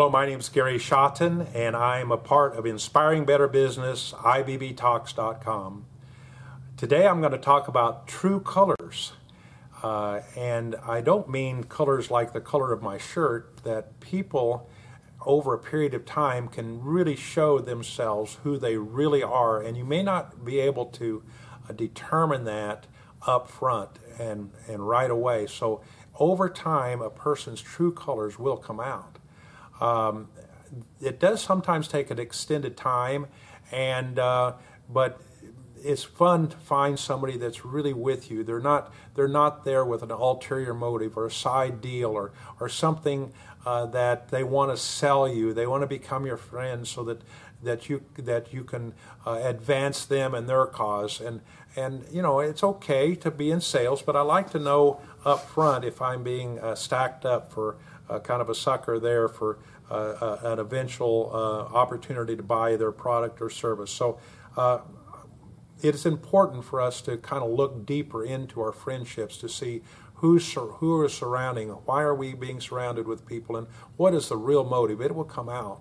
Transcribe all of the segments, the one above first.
Hello, my name is Gary Shotton, and I'm a part of Inspiring Better Business, IBBTalks.com. Today I'm going to talk about true colors. Uh, and I don't mean colors like the color of my shirt, that people over a period of time can really show themselves who they really are. And you may not be able to uh, determine that up front and, and right away. So over time, a person's true colors will come out. Um, it does sometimes take an extended time, and uh, but it's fun to find somebody that's really with you. They're not they're not there with an ulterior motive or a side deal or or something uh, that they want to sell you. They want to become your friend so that that you that you can uh, advance them and their cause. And and you know it's okay to be in sales, but I like to know up front if I'm being uh, stacked up for kind of a sucker there for uh, uh, an eventual opportunity to buy their product or service. So it's important for us to kind of look deeper into our friendships to see who's are surrounding, why are we being surrounded with people, and what is the real motive. It will come out.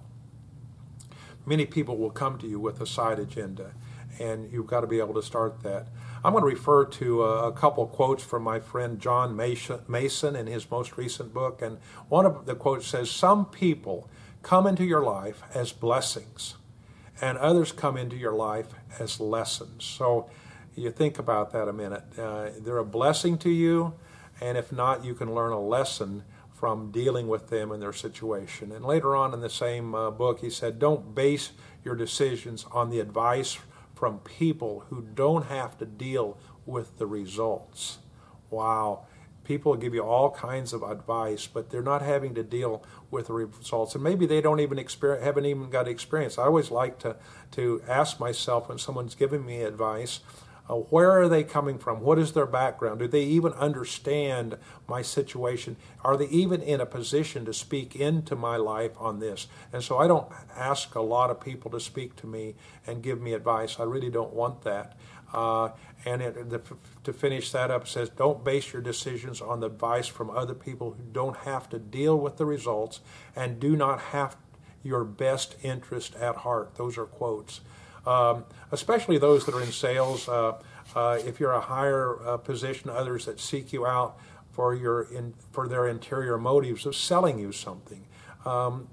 Many people will come to you with a side agenda, and you've got to be able to start that. I'm going to refer to a, a couple quotes from my friend John Mason in his most recent book. And one of the quotes says, Some people come into your life as blessings, and others come into your life as lessons. So you think about that a minute. Uh, they're a blessing to you, and if not, you can learn a lesson from dealing with them and their situation. And later on in the same uh, book, he said, Don't base your decisions on the advice from people who don't have to deal with the results. Wow. People give you all kinds of advice, but they're not having to deal with the results. And maybe they don't even experience, haven't even got experience. I always like to, to ask myself when someone's giving me advice, uh, where are they coming from? What is their background? Do they even understand my situation? Are they even in a position to speak into my life on this? And so I don't ask a lot of people to speak to me and give me advice. I really don't want that. Uh, and it, the, to finish that up, it says, don't base your decisions on the advice from other people who don't have to deal with the results and do not have your best interest at heart. Those are quotes um, especially those that are in sales. Uh, uh, if you're a higher uh, position, others that seek you out for your in, for their interior motives of selling you something. Um,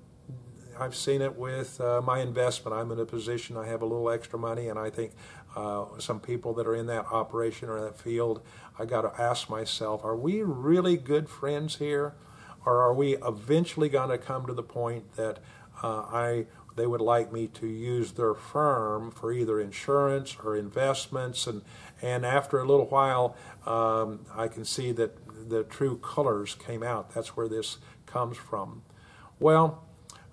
I've seen it with uh, my investment. I'm in a position I have a little extra money, and I think uh, some people that are in that operation or that field, I got to ask myself: Are we really good friends here, or are we eventually going to come to the point that uh, I they would like me to use their firm for either insurance or investments. And, and after a little while, um, I can see that the true colors came out. That's where this comes from. Well,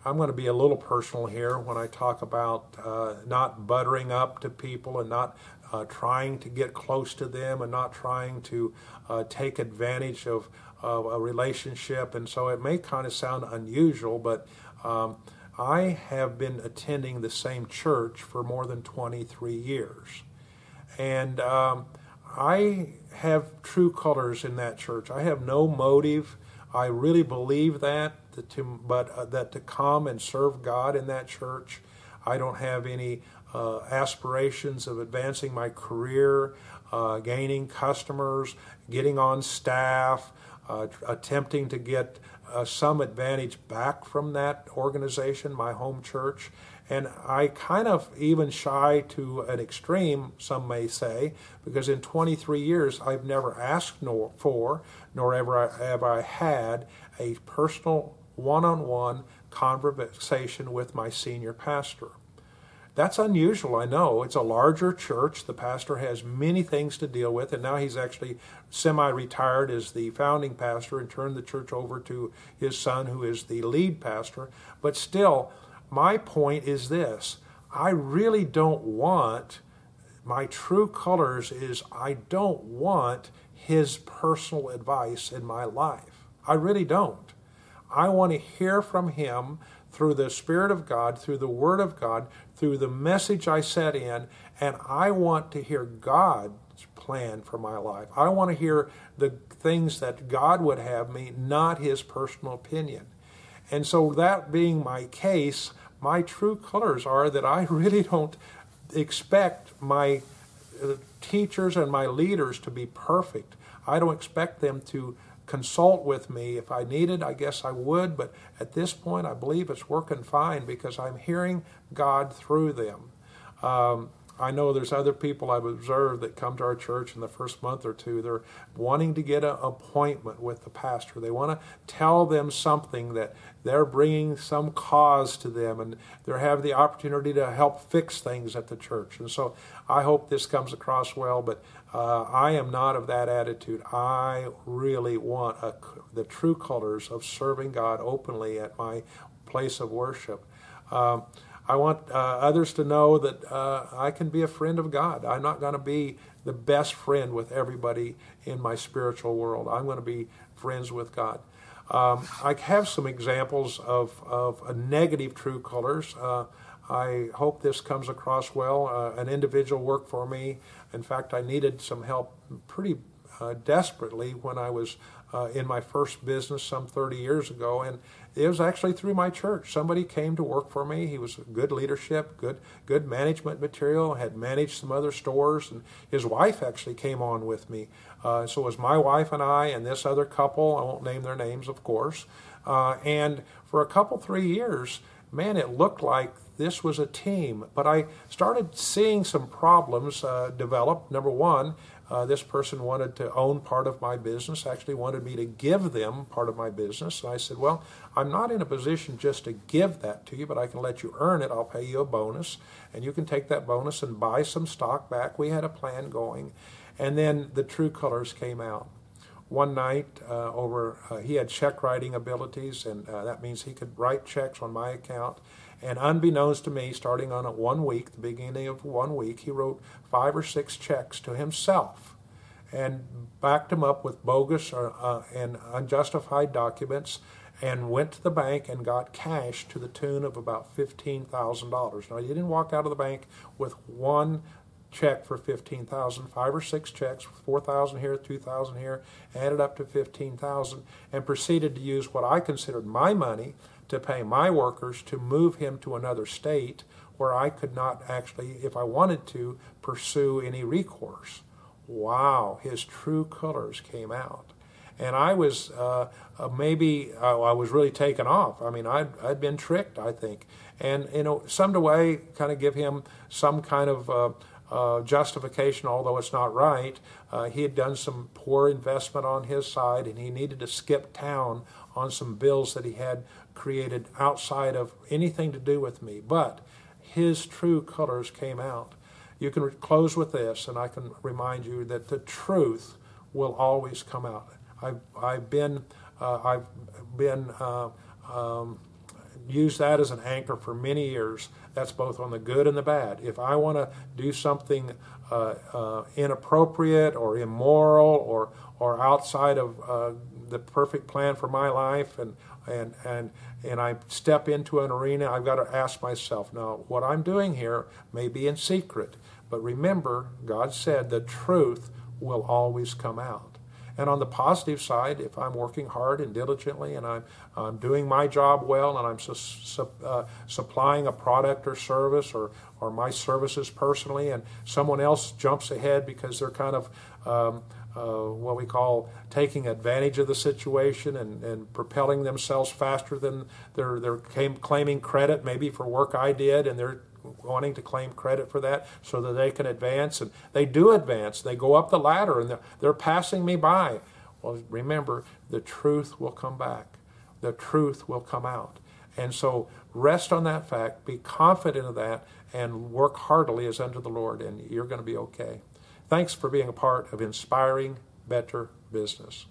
I'm going to be a little personal here when I talk about uh, not buttering up to people and not uh, trying to get close to them and not trying to uh, take advantage of, of, a relationship. And so it may kind of sound unusual, but um, I have been attending the same church for more than 23 years. And um, I have true colors in that church. I have no motive. I really believe that, that to, but uh, that to come and serve God in that church. I don't have any uh, aspirations of advancing my career, uh, gaining customers, getting on staff, uh, attempting to get uh, some advantage back from that organization, my home church. And I kind of even shy to an extreme, some may say, because in 23 years I've never asked nor, for, nor ever have I had a personal one on one conversation with my senior pastor. That's unusual, I know. It's a larger church. The pastor has many things to deal with, and now he's actually semi retired as the founding pastor and turned the church over to his son, who is the lead pastor. But still, my point is this I really don't want my true colors is I don't want his personal advice in my life. I really don't. I want to hear from him through the Spirit of God, through the Word of God, through the message I set in, and I want to hear God's plan for my life. I want to hear the things that God would have me, not His personal opinion. And so, that being my case, my true colors are that I really don't expect my uh, teachers and my leaders to be perfect. I don't expect them to consult with me. If I needed, I guess I would, but at this point, I believe it's working fine because I'm hearing God through them. Um, I know there's other people I've observed that come to our church in the first month or two. They're wanting to get an appointment with the pastor. They want to tell them something that they're bringing some cause to them and they have the opportunity to help fix things at the church. And so I hope this comes across well, but uh, I am not of that attitude. I really want a, the true colors of serving God openly at my place of worship. Um, I want uh, others to know that uh, I can be a friend of God. I'm not going to be the best friend with everybody in my spiritual world. I'm going to be friends with God. Um, I have some examples of, of negative true colors. Uh, I hope this comes across well. Uh, an individual worked for me. In fact, I needed some help pretty uh, desperately when I was uh, in my first business some 30 years ago, and it was actually through my church. Somebody came to work for me. He was good leadership, good good management material. Had managed some other stores, and his wife actually came on with me. Uh, so it was my wife and I and this other couple. I won't name their names, of course. Uh, and for a couple three years, man, it looked like this was a team. But I started seeing some problems uh, develop. Number one, uh, this person wanted to own part of my business, actually wanted me to give them part of my business. And I said, Well, I'm not in a position just to give that to you, but I can let you earn it. I'll pay you a bonus, and you can take that bonus and buy some stock back. We had a plan going. And then the true colors came out one night uh, over uh, he had check writing abilities and uh, that means he could write checks on my account and unbeknownst to me, starting on a one week, the beginning of one week, he wrote five or six checks to himself and backed them up with bogus or, uh, and unjustified documents and went to the bank and got cash to the tune of about $15,000. Now, he didn't walk out of the bank with one check for 15,000, five or six checks, 4,000 here, 2,000 here, added up to 15,000 and proceeded to use what I considered my money to pay my workers to move him to another state where I could not actually, if I wanted to, pursue any recourse. Wow, his true colors came out. And I was uh, uh, maybe uh, I was really taken off. I mean, I'd, I'd been tricked, I think. And, you know, some way kind of give him some kind of uh, justification, although it's not right. He had done some poor investment on his side and he needed to skip town on some bills that he had created outside of anything to do with me. But his true colors came out. You can close with this, and I can remind you that the truth will always come out. I've, I've been, uh, I've been uh, um, used that as an anchor for many years. That's both on the good and the bad. If I want to do something inappropriate or immoral or or outside of uh, the perfect plan for my life and and and and I step into an arena, I've got to ask myself, now what I'm doing here may be in secret, but remember, God said the truth will always come out. And on the positive side, if I'm working hard and diligently and I'm, I'm doing my job well and I'm su- su- uh, supplying a product or service or, or my services personally, and someone else jumps ahead because they're kind of um, uh, what we call taking advantage of the situation and, and propelling themselves faster than they're, they're claiming credit maybe for work I did and they're wanting to claim credit for that so that they can advance. And they do advance. They go up the ladder and they're, they're passing me by. Well remember the truth will come back. The truth will come out. And so rest on that fact be confident of that and work heartily as unto the lord and you're going to be okay. Thanks for being a part of Inspiring Better Business.